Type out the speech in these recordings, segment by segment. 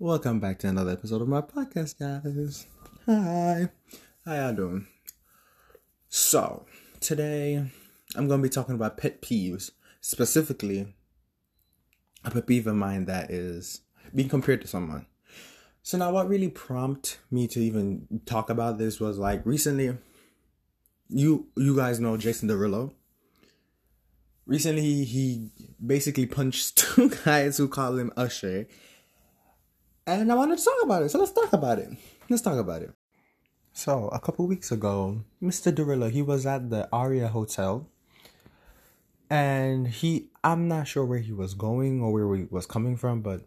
Welcome back to another episode of my podcast, guys. Hi. How y'all doing? So, today I'm going to be talking about pet peeves, specifically a pet peeve of mine that is being compared to someone. So now what really prompted me to even talk about this was like recently you you guys know Jason Derulo. Recently he basically punched two guys who call him Usher and I wanted to talk about it. So let's talk about it. Let's talk about it. So a couple weeks ago, Mr. Derulo, he was at the Aria Hotel, and he I'm not sure where he was going or where he was coming from, but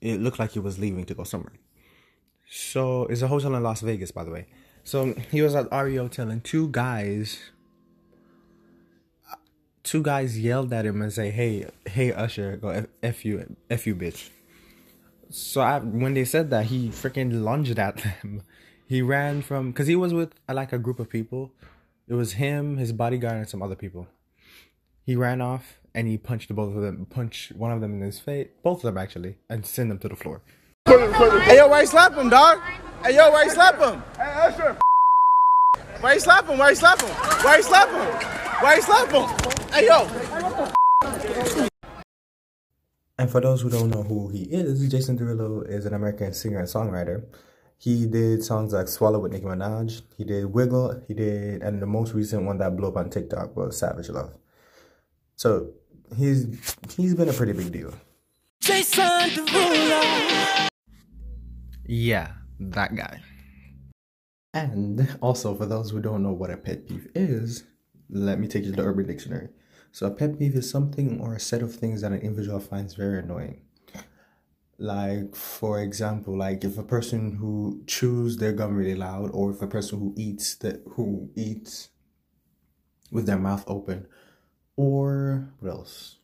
it looked like he was leaving to go somewhere. So it's a hotel in Las Vegas, by the way. So he was at Aria Hotel, and two guys, two guys yelled at him and say, "Hey, hey, Usher, go f, f you, f you, bitch." So I, when they said that, he freaking lunged at them. He ran from because he was with like a group of people. It was him, his bodyguard, and some other people. He ran off and he punched both of them. Punched one of them in his face, both of them actually, and sent them to the floor. Hey yo, why you slap him, dog? Hey yo, why you slap him? Hey Usher. Why you slap him? Why you slap him? Why you slap him? Why you slap him? Hey yo. And for those who don't know who he is, Jason Derulo is an American singer and songwriter. He did songs like Swalla with Nicki Minaj. He did Wiggle. He did, and the most recent one that blew up on TikTok was Savage Love. So he's he's been a pretty big deal. Jason Derulo. Yeah, that guy. And also, for those who don't know what a pet peeve is, let me take you to the Urban Dictionary. So a pet peeve is something or a set of things that an individual finds very annoying. Like for example, like if a person who chews their gum really loud, or if a person who eats that who eats with their mouth open, or what else?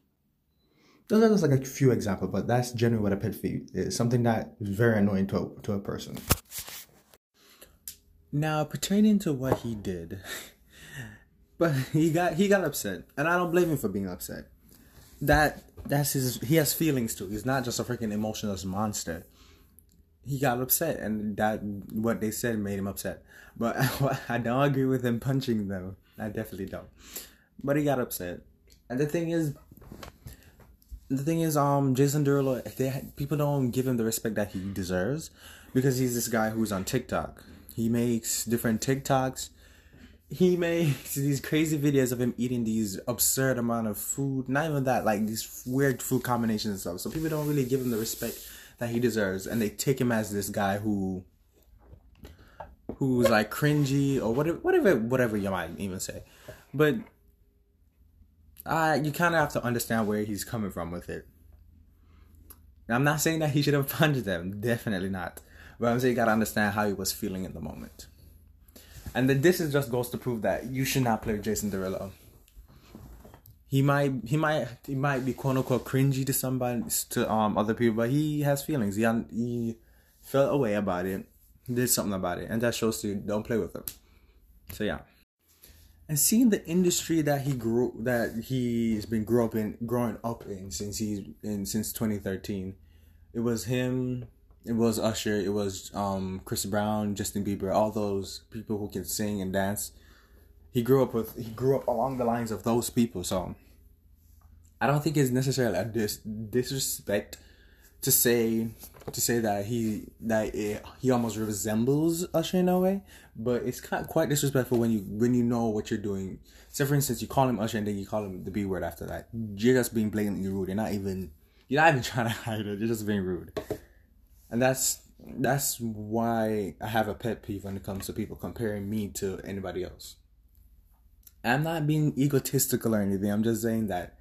Those are just like a few examples, but that's generally what a pet peeve is. Something that is very annoying to a, to a person. Now, pertaining to what he did, but he got he got upset, and I don't blame him for being upset. That that's his. He has feelings too. He's not just a freaking emotionless monster. He got upset, and that what they said made him upset. But I don't agree with him punching them. I definitely don't. But he got upset, and the thing is, the thing is, um, Jason Derulo, they people don't give him the respect that he deserves because he's this guy who's on TikTok. He makes different TikToks he makes these crazy videos of him eating these absurd amount of food. Not even that, like these weird food combinations and stuff. So people don't really give him the respect that he deserves, and they take him as this guy who, who's like cringy or whatever, whatever, whatever you might even say. But, uh, you kind of have to understand where he's coming from with it. I'm not saying that he should have punched them, definitely not. But I'm saying you gotta understand how he was feeling in the moment. And then this is just goes to prove that you should not play with Jason Derulo. He might he might he might be quote unquote cringy to somebody to um other people, but he has feelings. He he felt a way about it, did something about it, and that shows you don't play with him. So yeah. And seeing the industry that he grew that he's been grew up in growing up in since he's in since 2013, it was him it was Usher, it was um, Chris Brown, Justin Bieber, all those people who can sing and dance. He grew up with he grew up along the lines of those people, so I don't think it's necessarily a dis- disrespect to say to say that he that it, he almost resembles Usher in a way, but it's kind quite disrespectful when you when you know what you're doing. So, for instance, you call him Usher and then you call him the B word after that. You're just being blatantly rude. You're not even you're not even trying to hide it. You're just being rude and that's that's why I have a pet peeve when it comes to people comparing me to anybody else. I'm not being egotistical or anything. I'm just saying that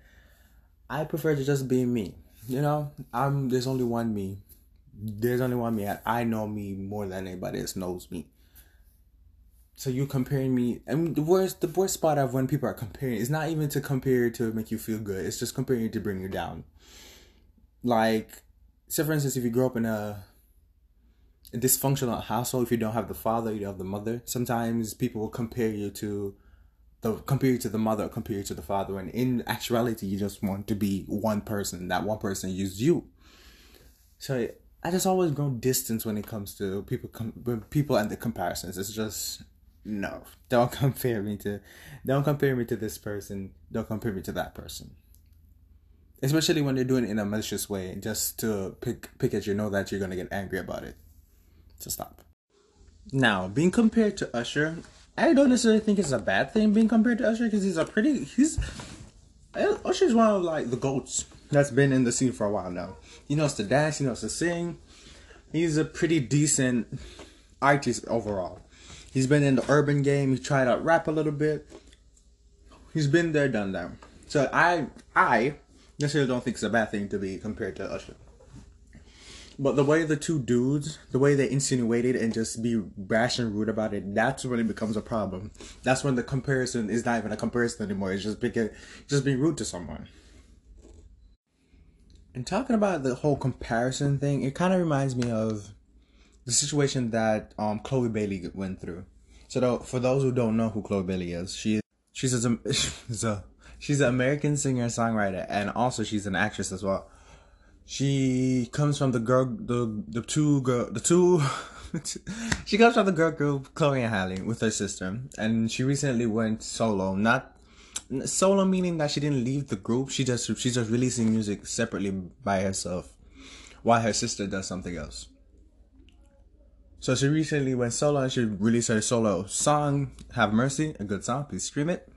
I prefer to just be me. You know, I'm there's only one me. There's only one me. I know me more than anybody else knows me. So you comparing me, and the worst, the worst spot of when people are comparing is not even to compare to make you feel good. It's just comparing to bring you down. Like say for instance, if you grow up in a, a dysfunctional household, if you don't have the father, you don't have the mother. Sometimes people will compare you to the compare you to the mother, compare you to the father, and in actuality, you just want to be one person. That one person is you. So I just always grow distance when it comes to people com- people and the comparisons. It's just no. Don't compare me to don't compare me to this person. Don't compare me to that person. Especially when they're doing it in a malicious way, just to pick pick at you know that you're gonna get angry about it. So stop. Now, being compared to Usher, I don't necessarily think it's a bad thing being compared to Usher because he's a pretty he's uh, Usher's one of like the goats that's been in the scene for a while now. He knows to dance, he knows to sing. He's a pretty decent artist overall. He's been in the urban game. He tried out rap a little bit. He's been there, done that. So I, I necessarily don't think it's a bad thing to be compared to Usher. But the way the two dudes, the way they insinuated and just be brash and rude about it, that's when it becomes a problem. That's when the comparison is not even a comparison anymore. It's just being, just being rude to someone. And talking about the whole comparison thing, it kind of reminds me of the situation that um Chloe Bailey went through. So though, for those who don't know who Chloe Bailey is, she she's a she's a she's an American singer songwriter and also she's an actress as well. She comes from the girl the the two girl the two she comes from the girl group Chloe and Halle with her sister and she recently went solo. Not solo meaning that she didn't leave the group. She just she's just releasing music separately by herself while her sister does something else. So she recently went solo and she released her solo song, Have Mercy, a good song, please stream it.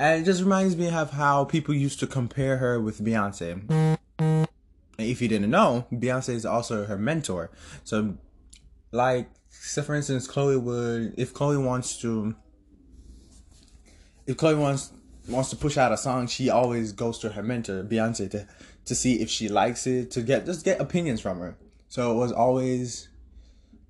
And it just reminds me of how people used to compare her with Beyonce. And if you didn't know, Beyonce is also her mentor. So, like, so for instance, Chloe would, if Chloe wants to, if Chloe wants wants to push out a song, she always goes to her mentor, Beyonce, to to see if she likes it, to get just get opinions from her. So it was always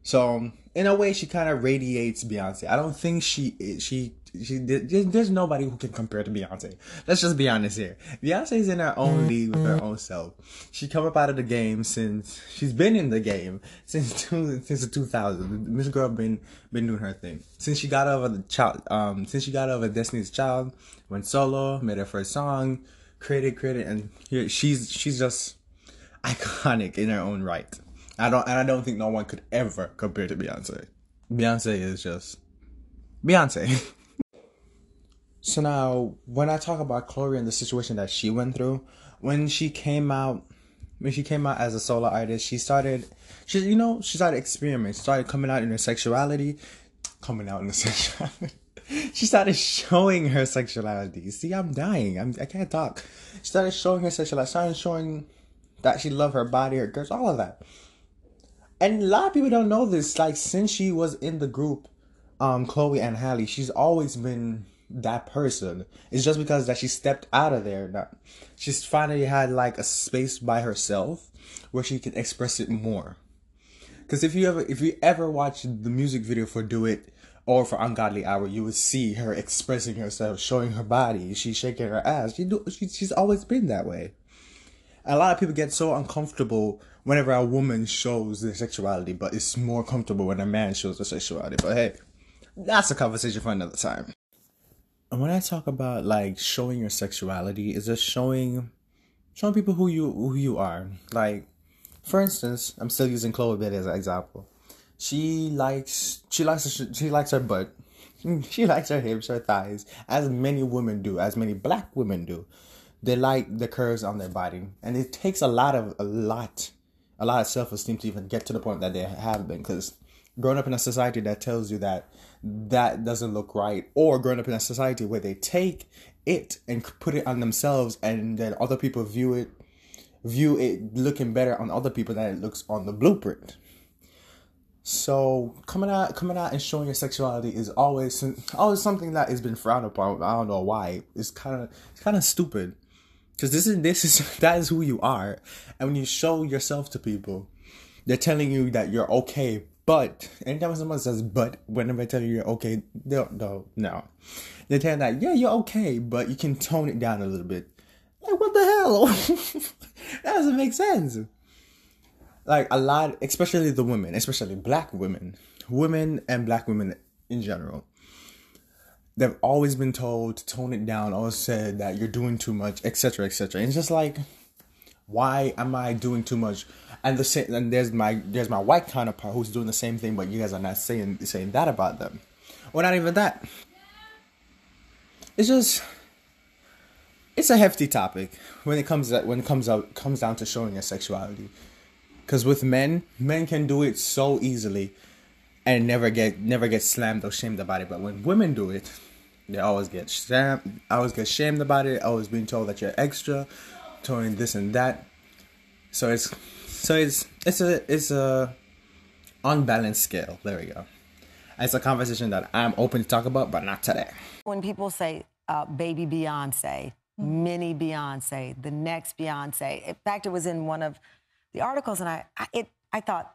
so in a way, she kind of radiates Beyonce. I don't think she she she there's nobody who can compare to Beyonce. Let's just be honest here. Beyonce's in her own league with her own self. She come up out of the game since she's been in the game since two, since the 2000s. Miss Girl been been doing her thing since she got over the child. Um, since she got over Destiny's Child, went solo, made her first song, created, created, and here she's she's just iconic in her own right. I don't, and I don't think no one could ever compare to Beyonce. Beyonce is just Beyonce. so now, when I talk about Chloe and the situation that she went through, when she came out, when she came out as a solo artist, she started, she, you know, she started experimenting, started coming out in her sexuality, coming out in her sexuality. she started showing her sexuality. See, I'm dying. I'm, I can't talk. She started showing her sexuality. Started showing that she loved her body, her girls, all of that and a lot of people don't know this. Like since she was in the group, um, Chloe and Halle, she's always been that person. It's just because that she stepped out of there that she's finally had like a space by herself where she can express it more. Because if you ever if you ever watch the music video for Do It or for Ungodly Hour, you would see her expressing herself, showing her body, she's shaking her ass. She do she, she's always been that way. A lot of people get so uncomfortable whenever a woman shows their sexuality, but it's more comfortable when a man shows their sexuality. But hey, that's a conversation for another time. And when I talk about like showing your sexuality, is just showing showing people who you who you are. Like, for instance, I'm still using Chloe Bailey as an example. She likes she likes she likes her butt. She likes her hips, her thighs, as many women do, as many black women do. They like the curves on their body, and it takes a lot of a lot a lot of self esteem to even get to the point that they have been. Because growing up in a society that tells you that that doesn't look right, or growing up in a society where they take it and put it on themselves, and then other people view it view it looking better on other people than it looks on the blueprint. So coming out, coming out and showing your sexuality is always always something that has been frowned upon. I don't know why. It's kind of it's kind of stupid because this is this is that is who you are and when you show yourself to people they're telling you that you're okay but anytime someone says but whenever I tell you you're okay don't no no They tell telling that yeah you're okay but you can tone it down a little bit like what the hell that doesn't make sense like a lot especially the women especially black women women and black women in general they've always been told to tone it down, always said that you're doing too much, etc., etc. And it's just like, Why am I doing too much? And the same, and there's my there's my white counterpart who's doing the same thing, but you guys are not saying saying that about them, or not even that. It's just it's a hefty topic when it comes that when it comes out comes down to showing your sexuality. Because with men, men can do it so easily, and never get never get slammed or shamed about it. But when women do it, they always get shamed. Always get shamed about it. Always being told that you're extra, told this and that. So it's so it's it's a it's a unbalanced scale. There we go. It's a conversation that I'm open to talk about, but not today. When people say uh, baby Beyonce, mini Beyonce, the next Beyonce. In fact, it was in one of the articles, and I, I it I thought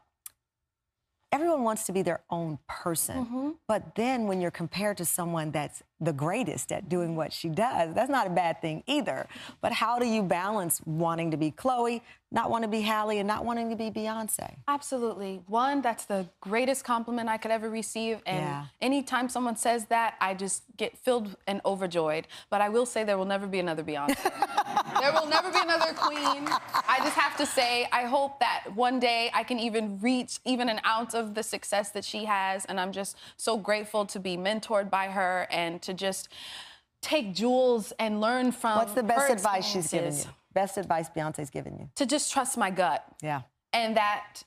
everyone wants to be their own person. Mm-hmm. But then when you're compared to someone that's the greatest at doing what she does, that's not a bad thing either. But how do you balance wanting to be Chloe, not wanting to be Halle, and not wanting to be Beyonce? Absolutely. One, that's the greatest compliment I could ever receive. And Yeah. anytime someone says that, I just get filled and overjoyed. But I will say there will never be another Beyonce. there will never be another queen. I just have to say, I hope that one day I can even reach even an ounce of the success that she has. And I'm just so grateful to be mentored by her and to just take jewels and learn from What's the best advice she's given you? Best advice Beyonce's given you? To just trust my gut Yeah. and that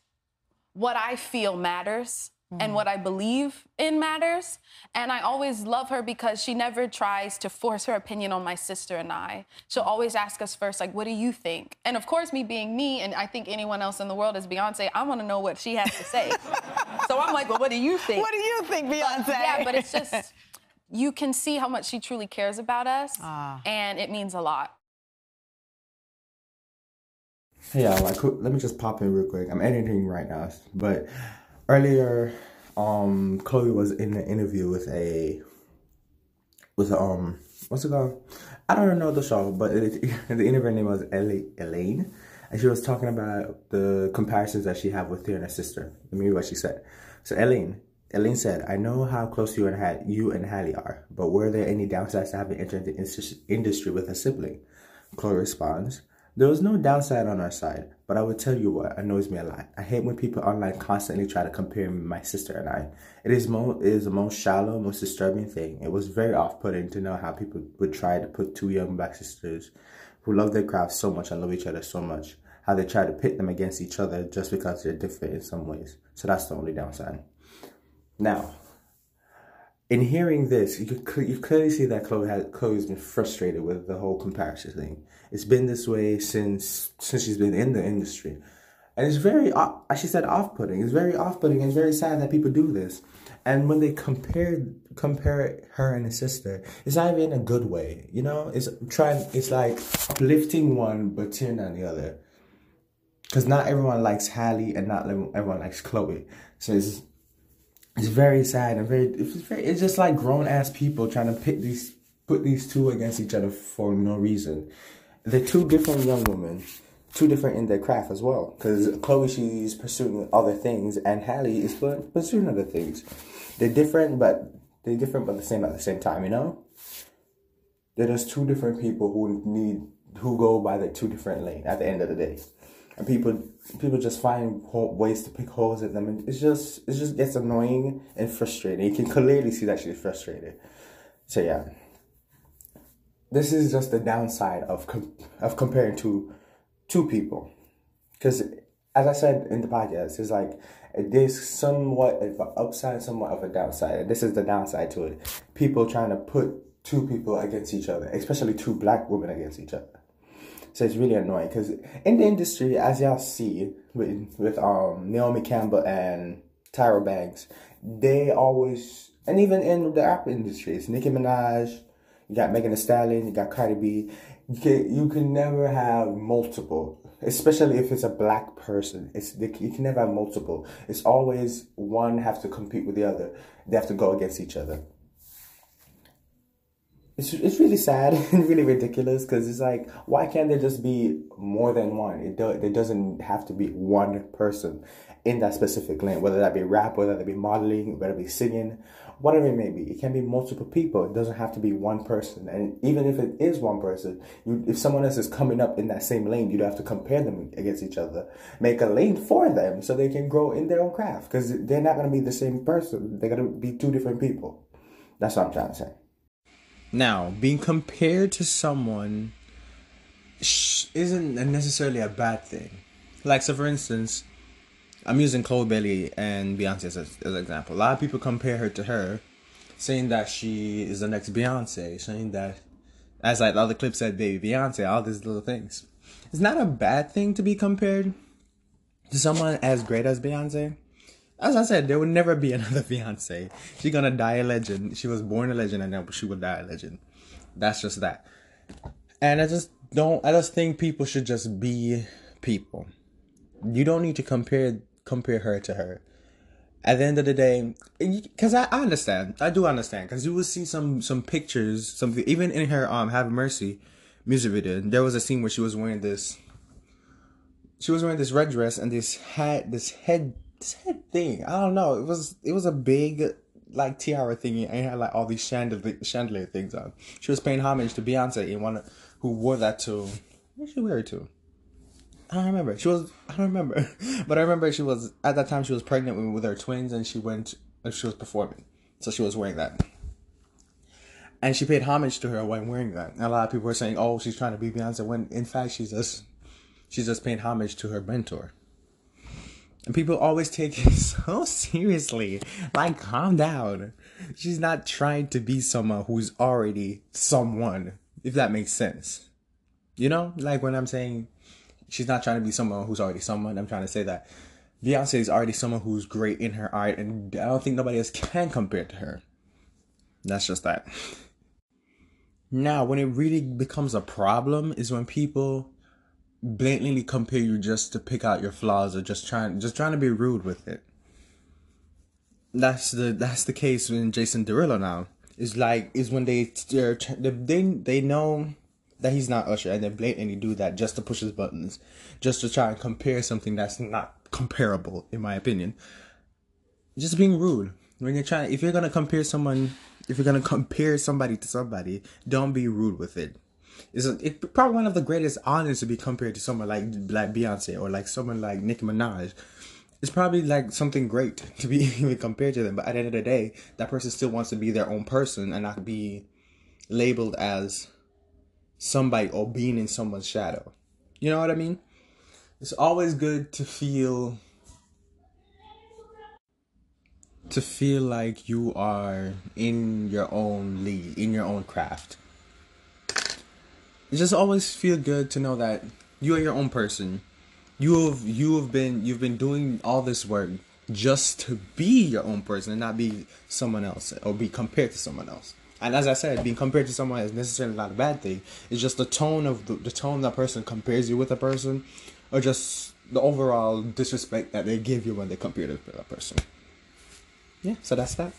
what I feel matters And what I believe in matters. And I always love her because she never tries to force her opinion on my sister and I. She'll always ask us first, like, what do you think? And of course, me being me, and I think anyone else in the world is Beyonce, I want to know what she has to say. so I'm like, well, what do you think? What do you think, Beyonce? yeah, but it's just, you can see how much she truly cares about us, Ah. and it means a lot. Yeah, like let me just pop in real quick. I'm editing right now, but earlier, um, Chloe was in an interview with a with um what's it called? I don't know the show, but it, the interview name was Ela- Elaine, and she was talking about the comparisons that she have with her and her sister. Let me read what she said. So Elaine, Elaine said, "I know how close you and ha- you and Halle are, but were there any downsides to having entered the indus- industry with a sibling?" Chloe responds, There was no downside on our side, but I will tell you what annoys me a lot. I hate when people online constantly try to compare my sister and I. It is, mo- it is the most shallow, most disturbing thing. It was very off putting to know how people would try to put two young black sisters who love their craft so much and love each other so much, how they try to pit them against each other just because they're different in some ways. So that's the only downside. Now, in hearing this, you you clearly see that Chloe has Chloe's been frustrated with the whole comparison thing. It's been this way since since she's been in the industry, and it's very as she said off putting. It's very off putting and very sad that people do this. And when they compare compare her and her sister, it's not even in a good way. You know, it's trying. It's like uplifting one but tearing down the other. Because not everyone likes Halle and not everyone likes Chloe. So it's it's very sad and very it's very it's just like grown ass people trying to pit these put these two against each other for no reason. They're two different young women, two different in their craft as well. Because Chloe she's pursuing other things and Halle is pursuing other things. They're different, but they're different but the same at the same time. You know. They're just two different people who need who go by the two different lane at the end of the day and people people just find ways to pick holes at them. And it's just it just gets annoying and frustrating. You can clearly see that she's frustrated. So yeah. This is just the downside of com- of comparing to two people. Because as i said in the podcast it's like there's somewhat of an upside somewhat of a downside. And this is the downside to it. People trying to put two people against each other especially two black women against each other so it's really annoying because in the industry, as y'all see with with um Naomi Campbell and Tyra Banks, they always and even in the rap industry, it's Nicki Minaj, you got Megan Thee Stallion, you got Cardi B. You can you can never have multiple, especially if it's a black person. It's you can never have multiple. It's always one have to compete with the other. They have to go against each other it's it's really sad and really ridiculous because it's like why can't there just be more than one? It do, there doesn't have to be one person in that specific lane, whether that be rap, whether that be modeling, whether it be singing, whatever it may be. It can be multiple people. It doesn't have to be one person. And even if it is one person, you, if someone else is coming up in that same lane, you'd have to compare them against each other. Make a lane for them so they can grow in their own craft because they're not going to be the same person. They're going to be two different people. That's what I'm trying to say. Now, being compared to someone isn't necessarily a bad thing. Like, so for instance, I'm using Chloe Bailey and Beyonce as, as an example. A lot of people compare her to her, saying that she is the next Beyonce, saying that, as like all the other clip said, baby Beyonce, all these little things. It's not a bad thing to be compared to someone as great as Beyonce. As I said, there would never be another Beyonce. She's gonna die a legend. She was born a legend, and now she will die a legend. That's just that. And I just don't. I just think people should just be people. You don't need to compare compare her to her. At the end of the day, because I, I understand, I do understand, because you will see some some pictures, something even in her um Have Mercy music video. There was a scene where she was wearing this. She was wearing this red dress and this hat, this head, head thing. I don't know. It was it was a big like tiara thingy and it had like all these chandelier chandelier things on. She was paying homage to Beyonce and one who wore that to. Where did she wear it to? I don't remember. She was I don't remember, but I remember she was at that time she was pregnant with, her twins and she went she was performing, so she was wearing that, and she paid homage to her when wearing that. And a lot of people were saying, "Oh, she's trying to be Beyonce," when in fact she's just she's just paying homage to her mentor. And people always take it so seriously. Like, calm down. She's not trying to be someone who's already someone, if that makes sense. You know, like when I'm saying she's not trying to be someone who's already someone. I'm trying to say that Beyonce is already someone who's great in her art, and I don't think nobody else can compare to her. That's just that. Now, when it really becomes a problem is when people blatantly compare you just to pick out your flaws or just trying just trying to be rude with it. That's the that's the case with Jason Derulo now. It's like is when they they they know that he's not Usher, and then blatantly do that just to push his buttons, just to try and compare something that's not comparable, in my opinion. Just being rude when you're trying. If you're gonna compare someone, if you're gonna compare somebody to somebody, don't be rude with it. It's, a, it's probably one of the greatest honors to be compared to someone like like Beyonce or like someone like Nicki Minaj. It's probably like something great to be even compared to them, but at the end of the day, that person still wants to be their own person and not be labeled as somebody or being in someone's shadow. You know what I mean? It's always good to feel to feel like you are in your own league, in your own craft. It just always feel good to know that you are your own person. You have you have been you've been doing all this work just to be your own person and not be someone else or be compared to someone else. And as I said, being compared to someone is necessarily not a bad thing. It's just the tone of the, the tone that person compares you with a person, or just the overall disrespect that they give you when they compare you with a person. Yeah, so that's that.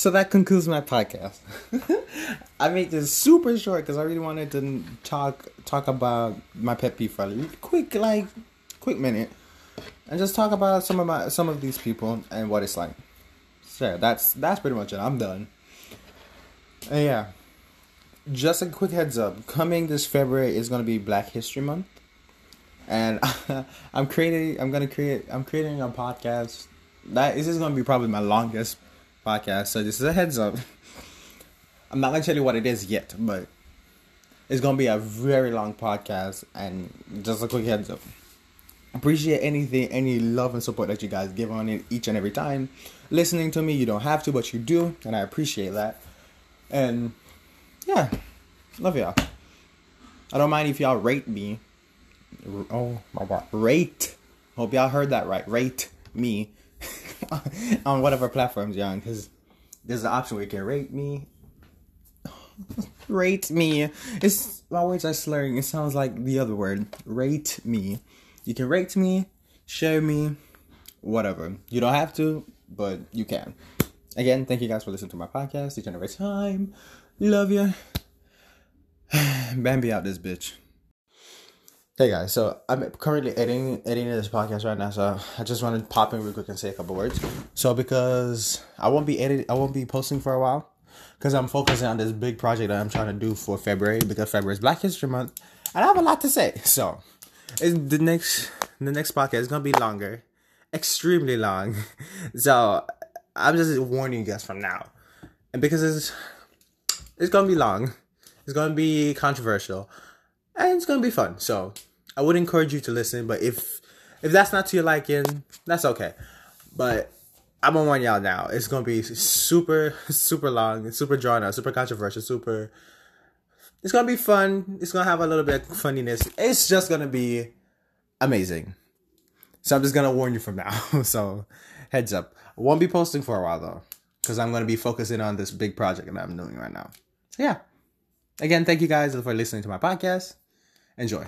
So that concludes my podcast. I made this super short because I really wanted to talk talk about my pet peeve for a quick like quick minute, and just talk about some of my some of these people and what it's like. So that's that's pretty much it. I'm done. Uh, yeah. Just a quick heads up. Coming this February is going to be Black History Month. And I'm creating I'm to create I'm creating a podcast. That is going to be probably my longest podcast. So this is a heads up. I'm not to tell you what it is yet, but it's to be a very long podcast and just a quick heads up. Appreciate anything, any love and support that you guys give on it each and every time. Listening to me, you don't have to, but you do, and I appreciate that. And yeah, love y'all. I don't mind if y'all rate me. Oh my god, rate. Hope y'all heard that right. Rate me on whatever platforms you're on, because there's an option where you can rate me. rate me. It's my words are slurring. It sounds like the other word. Rate me. You can rate me, share me, whatever. You don't have to, but you can. Again, thank you guys for listening to my podcast each and every time. Love you. Bambi out this bitch. Hey guys, so I'm currently editing editing this podcast right now, so I just want to pop in real quick and say a couple words. So because I won't be edit, I won't be posting for a while, because I'm focusing on this big project that I'm trying to do for February because February is Black History Month, and I have a lot to say. So, the next the next podcast is gonna be longer, extremely long. So I'm just warning you guys from now, and because it's it's gonna be long, it's gonna be controversial, and it's gonna be fun. So I would encourage you to listen, but if if that's not to your liking, that's okay. But I'm gonna warn y'all now. It's gonna be super, super long, super drawn out, super controversial, super. It's gonna be fun. It's gonna have a little bit of funniness. It's just gonna be amazing. So I'm just gonna warn you from now. so heads up. I won't be posting for a while though, because I'm gonna be focusing on this big project that I'm doing right now. So yeah. Again, thank you guys for listening to my podcast. Enjoy.